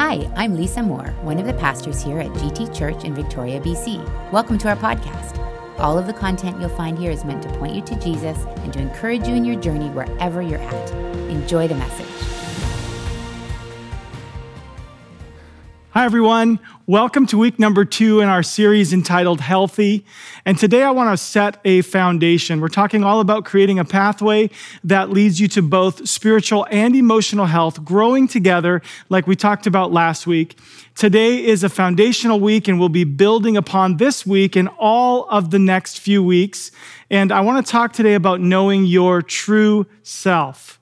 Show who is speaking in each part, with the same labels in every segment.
Speaker 1: Hi, I'm Lisa Moore, one of the pastors here at GT Church in Victoria, BC. Welcome to our podcast. All of the content you'll find here is meant to point you to Jesus and to encourage you in your journey wherever you're at. Enjoy the message.
Speaker 2: Hi, everyone. Welcome to week number two in our series entitled Healthy. And today I want to set a foundation. We're talking all about creating a pathway that leads you to both spiritual and emotional health, growing together, like we talked about last week. Today is a foundational week, and we'll be building upon this week and all of the next few weeks. And I want to talk today about knowing your true self.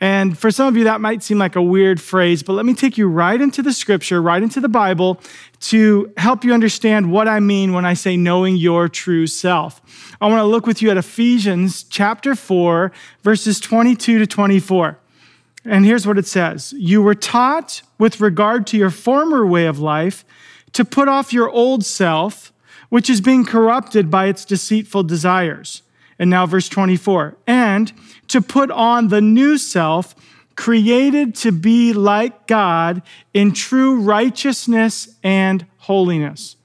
Speaker 2: And for some of you, that might seem like a weird phrase, but let me take you right into the scripture, right into the Bible to help you understand what I mean when I say knowing your true self. I want to look with you at Ephesians chapter 4, verses 22 to 24. And here's what it says You were taught with regard to your former way of life to put off your old self, which is being corrupted by its deceitful desires and now, verse 24, and to put on the new self, created to be like God in true righteousness and holiness.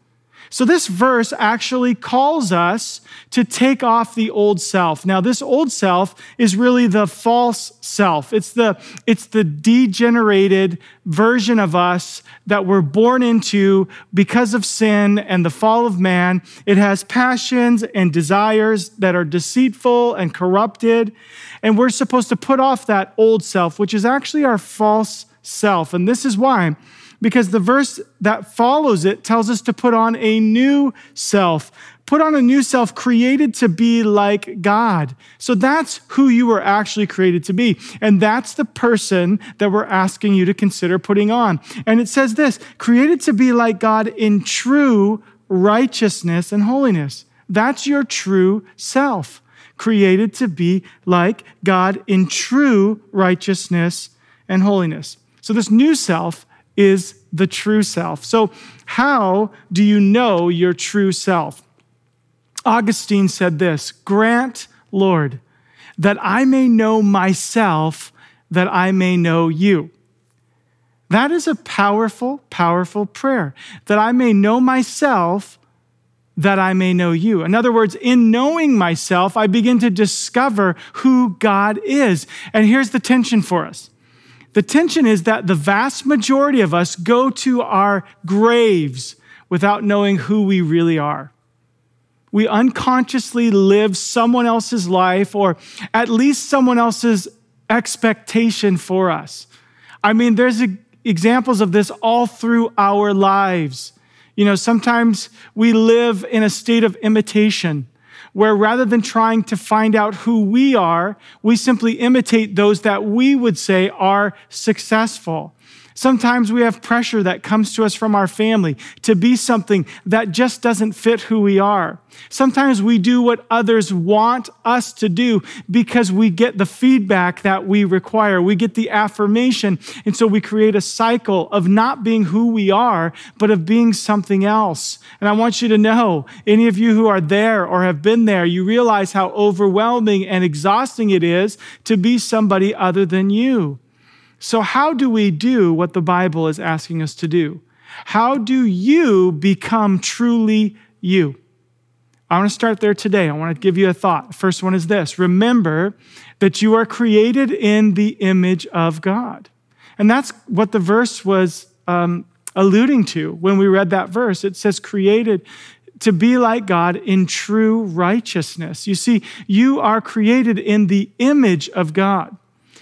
Speaker 2: So, this verse actually calls us to take off the old self. Now, this old self is really the false self. It's the, it's the degenerated version of us that we're born into because of sin and the fall of man. It has passions and desires that are deceitful and corrupted. And we're supposed to put off that old self, which is actually our false self. And this is why because the verse that follows it tells us to put on a new self. Put on a new self created to be like God. So that's who you were actually created to be. And that's the person that we're asking you to consider putting on. And it says this created to be like God in true righteousness and holiness. That's your true self, created to be like God in true righteousness and holiness. So, this new self is the true self. So, how do you know your true self? Augustine said this Grant, Lord, that I may know myself, that I may know you. That is a powerful, powerful prayer. That I may know myself, that I may know you. In other words, in knowing myself, I begin to discover who God is. And here's the tension for us the tension is that the vast majority of us go to our graves without knowing who we really are. We unconsciously live someone else's life or at least someone else's expectation for us. I mean, there's examples of this all through our lives. You know, sometimes we live in a state of imitation where rather than trying to find out who we are, we simply imitate those that we would say are successful. Sometimes we have pressure that comes to us from our family to be something that just doesn't fit who we are. Sometimes we do what others want us to do because we get the feedback that we require. We get the affirmation. And so we create a cycle of not being who we are, but of being something else. And I want you to know, any of you who are there or have been there, you realize how overwhelming and exhausting it is to be somebody other than you. So, how do we do what the Bible is asking us to do? How do you become truly you? I want to start there today. I want to give you a thought. First one is this remember that you are created in the image of God. And that's what the verse was um, alluding to when we read that verse. It says, created to be like God in true righteousness. You see, you are created in the image of God.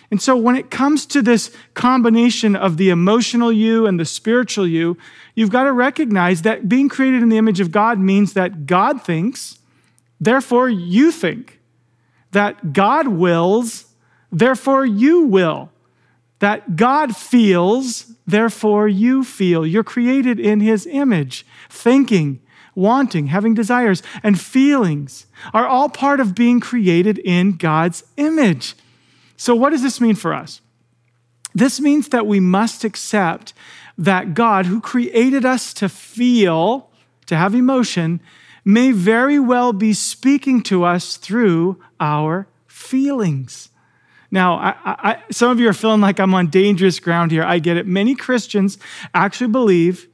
Speaker 2: And so when it comes to this combination of the emotional you and the spiritual you, you've got to recognize that being created in the image of God means that God thinks, therefore you think. That God wills, therefore you will. That God feels, therefore you feel. You're created in his image. Thinking, wanting, having desires, and feelings are all part of being created in God's image. So, what does this mean for us? This means that we must accept that God, who created us to feel, to have emotion, may very well be speaking to us through our feelings. Now, I, I, some of you are feeling like I'm on dangerous ground here. I get it. Many Christians actually believe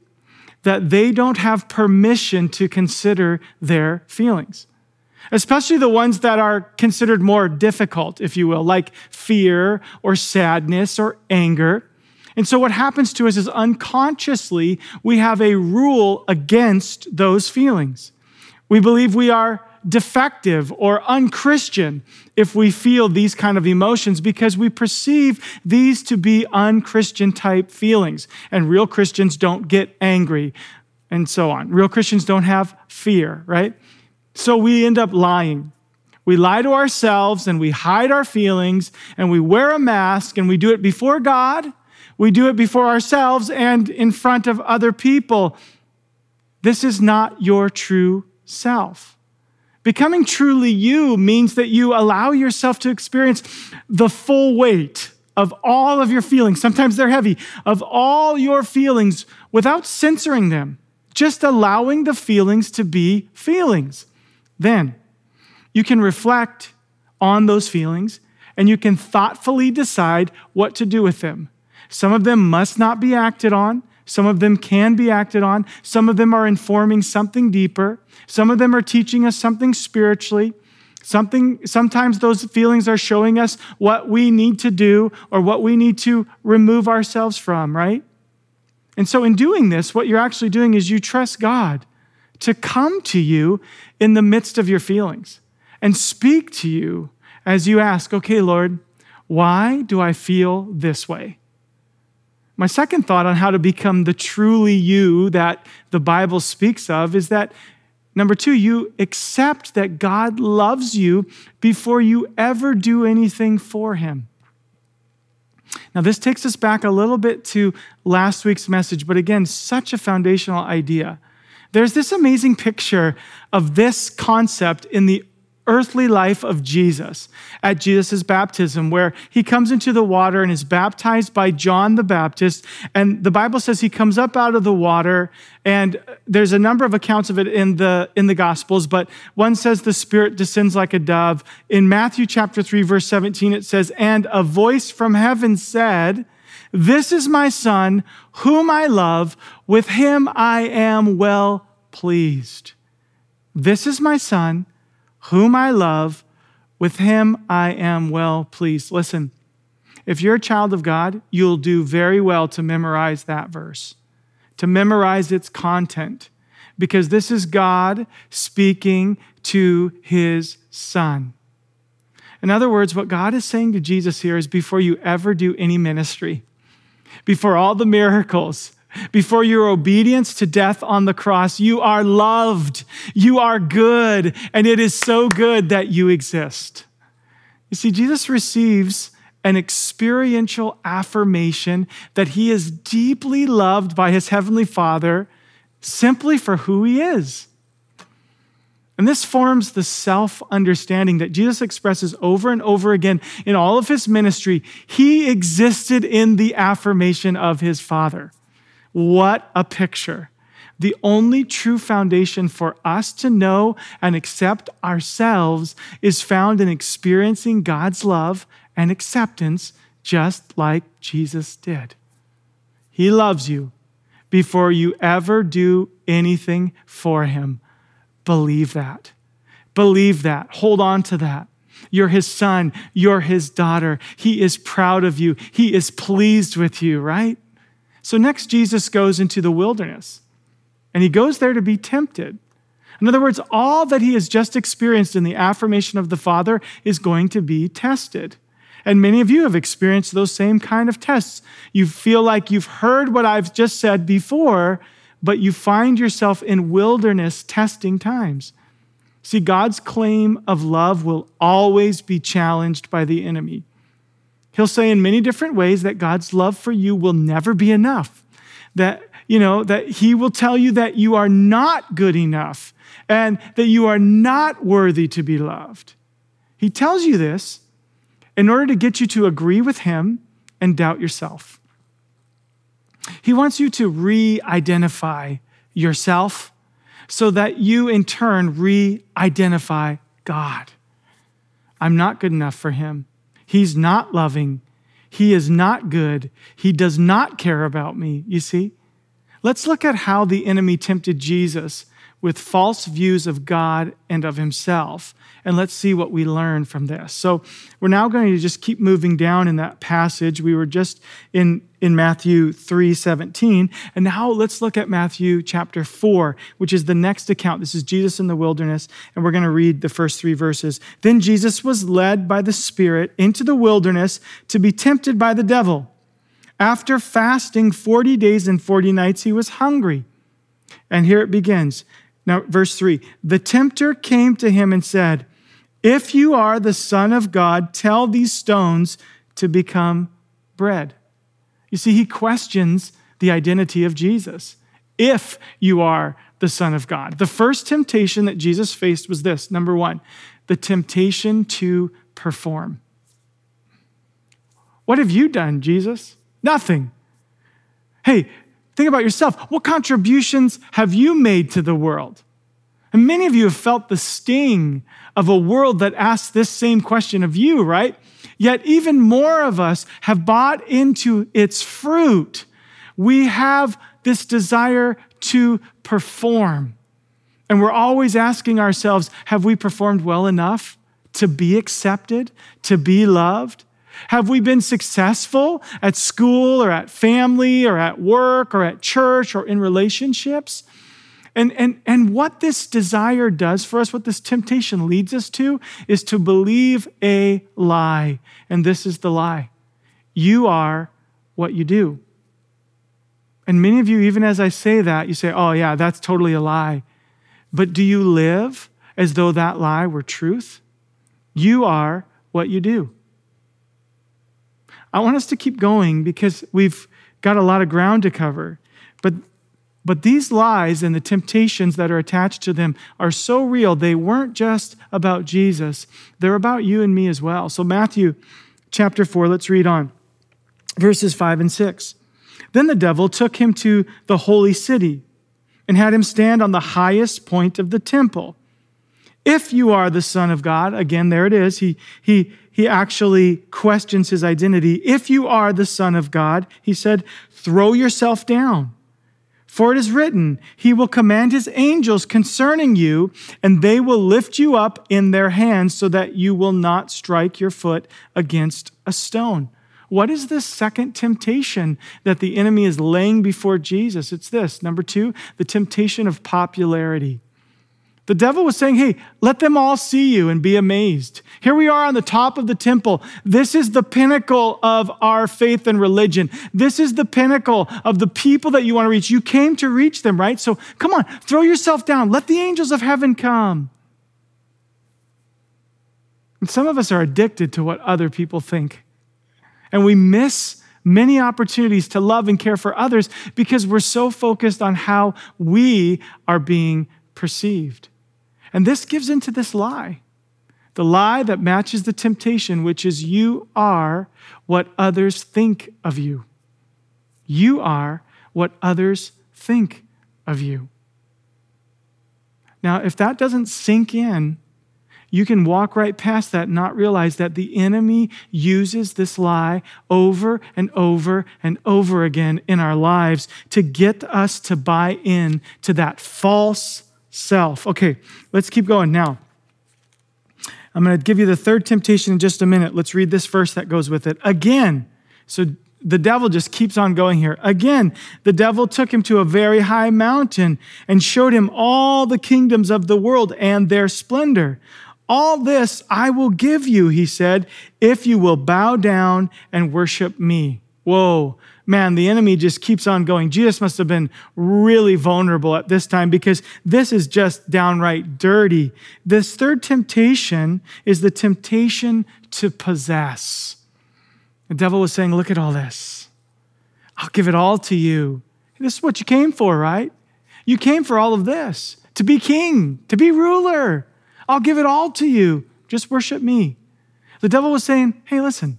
Speaker 2: that they don't have permission to consider their feelings, especially the ones that are considered more difficult, if you will, like fear or sadness or anger. And so, what happens to us is unconsciously we have a rule against those feelings. We believe we are defective or unchristian if we feel these kind of emotions because we perceive these to be unchristian type feelings. And real Christians don't get angry and so on. Real Christians don't have fear, right? So we end up lying. We lie to ourselves and we hide our feelings and we wear a mask and we do it before God, we do it before ourselves and in front of other people. This is not your true self. Becoming truly you means that you allow yourself to experience the full weight of all of your feelings. Sometimes they're heavy, of all your feelings without censoring them, just allowing the feelings to be feelings. Then you can reflect on those feelings and you can thoughtfully decide what to do with them. Some of them must not be acted on. Some of them can be acted on. Some of them are informing something deeper. Some of them are teaching us something spiritually. Something, sometimes those feelings are showing us what we need to do or what we need to remove ourselves from, right? And so, in doing this, what you're actually doing is you trust God to come to you in the midst of your feelings and speak to you as you ask, okay, Lord, why do I feel this way? My second thought on how to become the truly you that the Bible speaks of is that number two, you accept that God loves you before you ever do anything for him. Now, this takes us back a little bit to last week's message, but again, such a foundational idea. There's this amazing picture of this concept in the earthly life of Jesus at Jesus' baptism, where he comes into the water and is baptized by John the Baptist. And the Bible says he comes up out of the water, and there's a number of accounts of it in the, in the Gospels, but one says the Spirit descends like a dove. In Matthew chapter 3, verse 17, it says, And a voice from heaven said, This is my Son, whom I love. With him I am well pleased. This is my Son whom I love, with him I am well pleased. Listen, if you're a child of God, you'll do very well to memorize that verse, to memorize its content, because this is God speaking to his son. In other words, what God is saying to Jesus here is before you ever do any ministry, before all the miracles, before your obedience to death on the cross, you are loved, you are good, and it is so good that you exist. You see, Jesus receives an experiential affirmation that he is deeply loved by his heavenly Father simply for who he is. And this forms the self understanding that Jesus expresses over and over again in all of his ministry. He existed in the affirmation of his Father. What a picture. The only true foundation for us to know and accept ourselves is found in experiencing God's love and acceptance just like Jesus did. He loves you before you ever do anything for him. Believe that. Believe that. Hold on to that. You're his son. You're his daughter. He is proud of you. He is pleased with you, right? So next, Jesus goes into the wilderness and he goes there to be tempted. In other words, all that he has just experienced in the affirmation of the Father is going to be tested. And many of you have experienced those same kind of tests. You feel like you've heard what I've just said before, but you find yourself in wilderness testing times. See, God's claim of love will always be challenged by the enemy. He'll say in many different ways that God's love for you will never be enough. That, you know, that he will tell you that you are not good enough and that you are not worthy to be loved. He tells you this in order to get you to agree with him and doubt yourself. He wants you to re identify yourself so that you in turn re identify God. I'm not good enough for him. He's not loving. He is not good. He does not care about me. You see? Let's look at how the enemy tempted Jesus with false views of God and of himself. And let's see what we learn from this. So we're now going to just keep moving down in that passage. We were just in, in Matthew 3 17. And now let's look at Matthew chapter 4, which is the next account. This is Jesus in the wilderness. And we're going to read the first three verses. Then Jesus was led by the Spirit into the wilderness to be tempted by the devil. After fasting 40 days and 40 nights, he was hungry. And here it begins. Now, verse 3 The tempter came to him and said, If you are the Son of God, tell these stones to become bread. You see, he questions the identity of Jesus. If you are the Son of God. The first temptation that Jesus faced was this number one, the temptation to perform. What have you done, Jesus? Nothing. Hey, Think about yourself. What contributions have you made to the world? And many of you have felt the sting of a world that asks this same question of you, right? Yet, even more of us have bought into its fruit. We have this desire to perform. And we're always asking ourselves have we performed well enough to be accepted, to be loved? Have we been successful at school or at family or at work or at church or in relationships? And, and, and what this desire does for us, what this temptation leads us to, is to believe a lie. And this is the lie you are what you do. And many of you, even as I say that, you say, oh, yeah, that's totally a lie. But do you live as though that lie were truth? You are what you do. I want us to keep going because we've got a lot of ground to cover. But, but these lies and the temptations that are attached to them are so real. They weren't just about Jesus, they're about you and me as well. So, Matthew chapter 4, let's read on verses 5 and 6. Then the devil took him to the holy city and had him stand on the highest point of the temple. If you are the Son of God, again, there it is. He, he, he actually questions his identity. If you are the Son of God, he said, throw yourself down. For it is written, He will command His angels concerning you, and they will lift you up in their hands so that you will not strike your foot against a stone. What is this second temptation that the enemy is laying before Jesus? It's this. Number two, the temptation of popularity. The devil was saying, Hey, let them all see you and be amazed. Here we are on the top of the temple. This is the pinnacle of our faith and religion. This is the pinnacle of the people that you want to reach. You came to reach them, right? So come on, throw yourself down. Let the angels of heaven come. And some of us are addicted to what other people think. And we miss many opportunities to love and care for others because we're so focused on how we are being perceived. And this gives into this lie the lie that matches the temptation, which is you are what others think of you. You are what others think of you. Now, if that doesn't sink in, you can walk right past that not realize that the enemy uses this lie over and over and over again in our lives to get us to buy in to that false self. Okay, let's keep going now. I'm going to give you the third temptation in just a minute. Let's read this verse that goes with it. Again, so the devil just keeps on going here. Again, the devil took him to a very high mountain and showed him all the kingdoms of the world and their splendor. All this I will give you, he said, if you will bow down and worship me. Whoa, man, the enemy just keeps on going. Jesus must have been really vulnerable at this time because this is just downright dirty. This third temptation is the temptation to possess. The devil was saying, Look at all this. I'll give it all to you. This is what you came for, right? You came for all of this to be king, to be ruler. I'll give it all to you. Just worship me. The devil was saying, Hey, listen,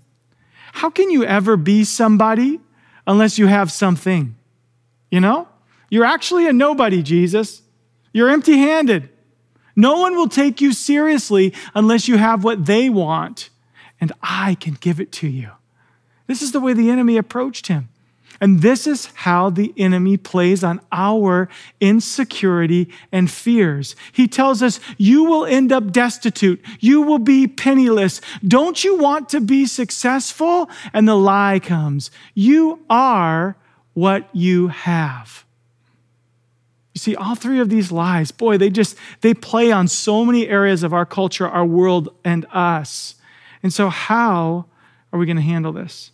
Speaker 2: how can you ever be somebody unless you have something. You know? You're actually a nobody, Jesus. You're empty handed. No one will take you seriously unless you have what they want. and I can give it to you. This is the way the enemy approached him. And this is how the enemy plays on our insecurity and fears. He tells us, You will end up destitute. You will be penniless. Don't you want to be successful? And the lie comes, You are what you have. You see, all three of these lies, boy, they just, they play on so many areas of our culture, our world, and us. And so, how are we going to handle this?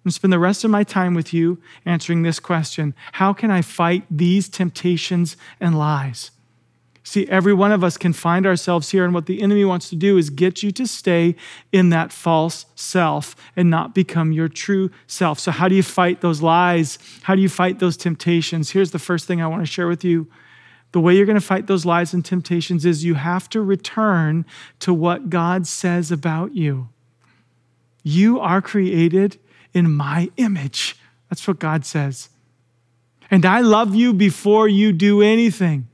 Speaker 2: I'm going to spend the rest of my time with you answering this question How can I fight these temptations and lies? See, every one of us can find ourselves here, and what the enemy wants to do is get you to stay in that false self and not become your true self. So, how do you fight those lies? How do you fight those temptations? Here's the first thing I want to share with you. The way you're going to fight those lies and temptations is you have to return to what God says about you. You are created in my image. That's what God says. And I love you before you do anything.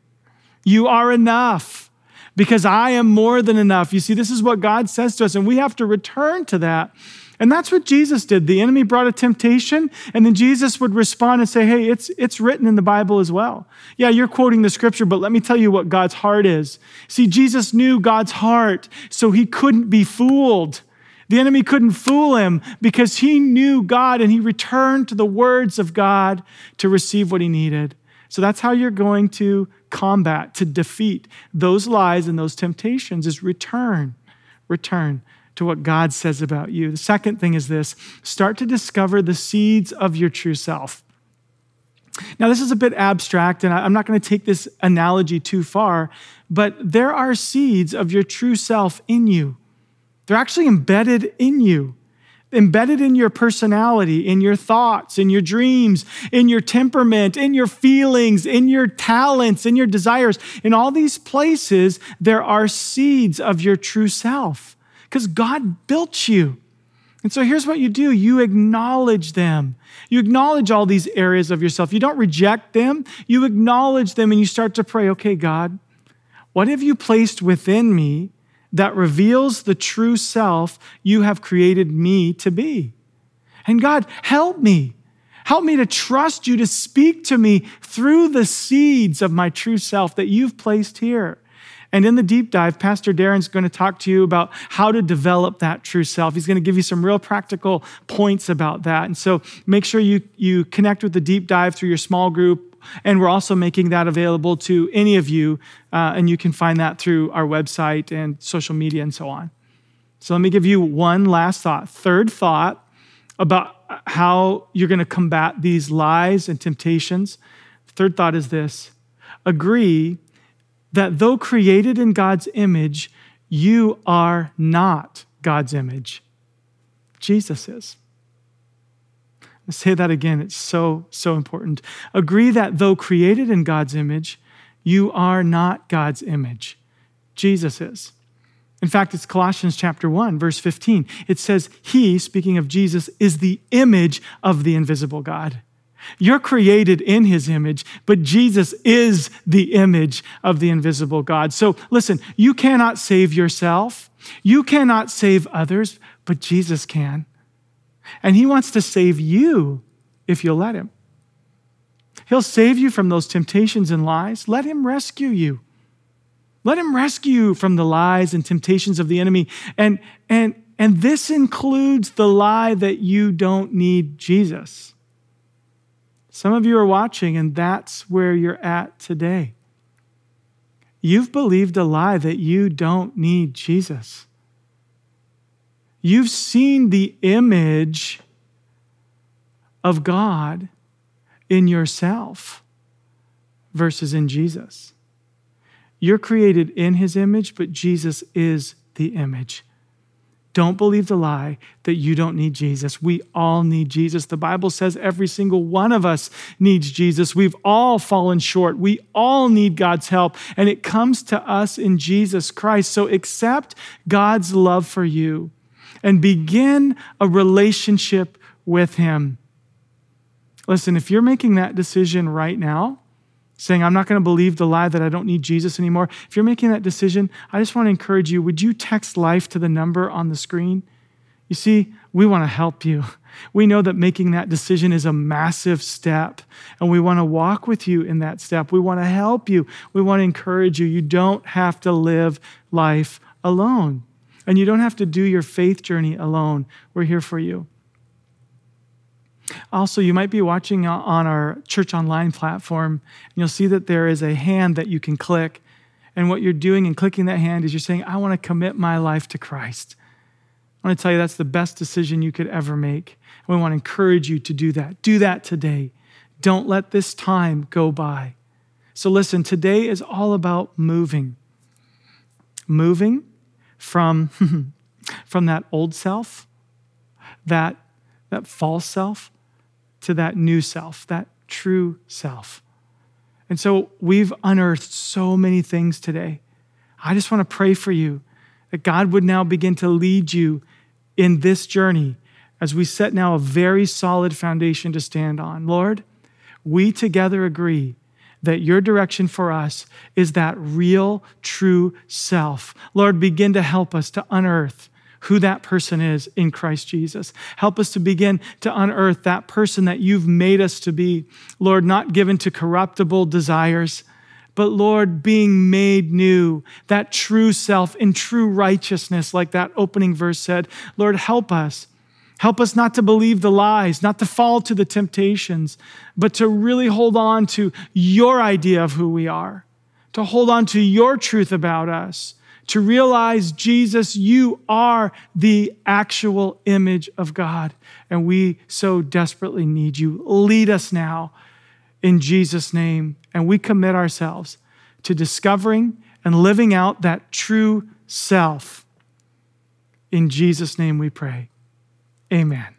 Speaker 2: You are enough because I am more than enough. You see, this is what God says to us, and we have to return to that. And that's what Jesus did. The enemy brought a temptation, and then Jesus would respond and say, Hey, it's, it's written in the Bible as well. Yeah, you're quoting the scripture, but let me tell you what God's heart is. See, Jesus knew God's heart, so he couldn't be fooled. The enemy couldn't fool him because he knew God and he returned to the words of God to receive what he needed. So that's how you're going to combat, to defeat those lies and those temptations is return. Return to what God says about you. The second thing is this start to discover the seeds of your true self. Now, this is a bit abstract, and I'm not going to take this analogy too far, but there are seeds of your true self in you. They're actually embedded in you, embedded in your personality, in your thoughts, in your dreams, in your temperament, in your feelings, in your talents, in your desires. In all these places, there are seeds of your true self because God built you. And so here's what you do you acknowledge them. You acknowledge all these areas of yourself. You don't reject them, you acknowledge them and you start to pray, okay, God, what have you placed within me that reveals the true self you have created me to be. And God, help me. Help me to trust you to speak to me through the seeds of my true self that you've placed here. And in the deep dive, Pastor Darren's going to talk to you about how to develop that true self. He's going to give you some real practical points about that. And so make sure you, you connect with the deep dive through your small group and we're also making that available to any of you, uh, and you can find that through our website and social media and so on. So let me give you one last thought. Third thought about how you're going to combat these lies and temptations. Third thought is this agree that though created in God's image, you are not God's image. Jesus is say that again. It's so, so important. Agree that though created in God's image, you are not God's image. Jesus is. In fact, it's Colossians chapter 1, verse 15. It says, He, speaking of Jesus, is the image of the invisible God. You're created in his image, but Jesus is the image of the invisible God. So listen, you cannot save yourself, you cannot save others, but Jesus can. And He wants to save you if you'll let Him. He'll save you from those temptations and lies. Let Him rescue you. Let Him rescue you from the lies and temptations of the enemy. And, and, and this includes the lie that you don't need Jesus. Some of you are watching, and that's where you're at today. You've believed a lie that you don't need Jesus. You've seen the image of God in yourself versus in Jesus. You're created in his image, but Jesus is the image. Don't believe the lie that you don't need Jesus. We all need Jesus. The Bible says every single one of us needs Jesus. We've all fallen short. We all need God's help, and it comes to us in Jesus Christ. So accept God's love for you and begin a relationship with Him. Listen, if you're making that decision right now, saying, I'm not going to believe the lie that I don't need Jesus anymore, if you're making that decision, I just want to encourage you would you text life to the number on the screen? You see, we want to help you. We know that making that decision is a massive step, and we want to walk with you in that step. We want to help you. We want to encourage you. You don't have to live life alone, and you don't have to do your faith journey alone. We're here for you. Also, you might be watching on our church online platform, and you'll see that there is a hand that you can click. And what you're doing in clicking that hand is you're saying, I want to commit my life to Christ. I want to tell you that's the best decision you could ever make. And we want to encourage you to do that. Do that today. Don't let this time go by. So, listen, today is all about moving. Moving from, from that old self, that, that false self, to that new self, that true self. And so we've unearthed so many things today. I just want to pray for you that God would now begin to lead you in this journey as we set now a very solid foundation to stand on. Lord, we together agree that your direction for us is that real, true self. Lord, begin to help us to unearth who that person is in Christ Jesus. Help us to begin to unearth that person that you've made us to be. Lord, not given to corruptible desires but Lord, being made new, that true self in true righteousness, like that opening verse said. Lord, help us. Help us not to believe the lies, not to fall to the temptations, but to really hold on to your idea of who we are, to hold on to your truth about us, to realize, Jesus, you are the actual image of God, and we so desperately need you. Lead us now in Jesus' name. And we commit ourselves to discovering and living out that true self. In Jesus' name we pray. Amen.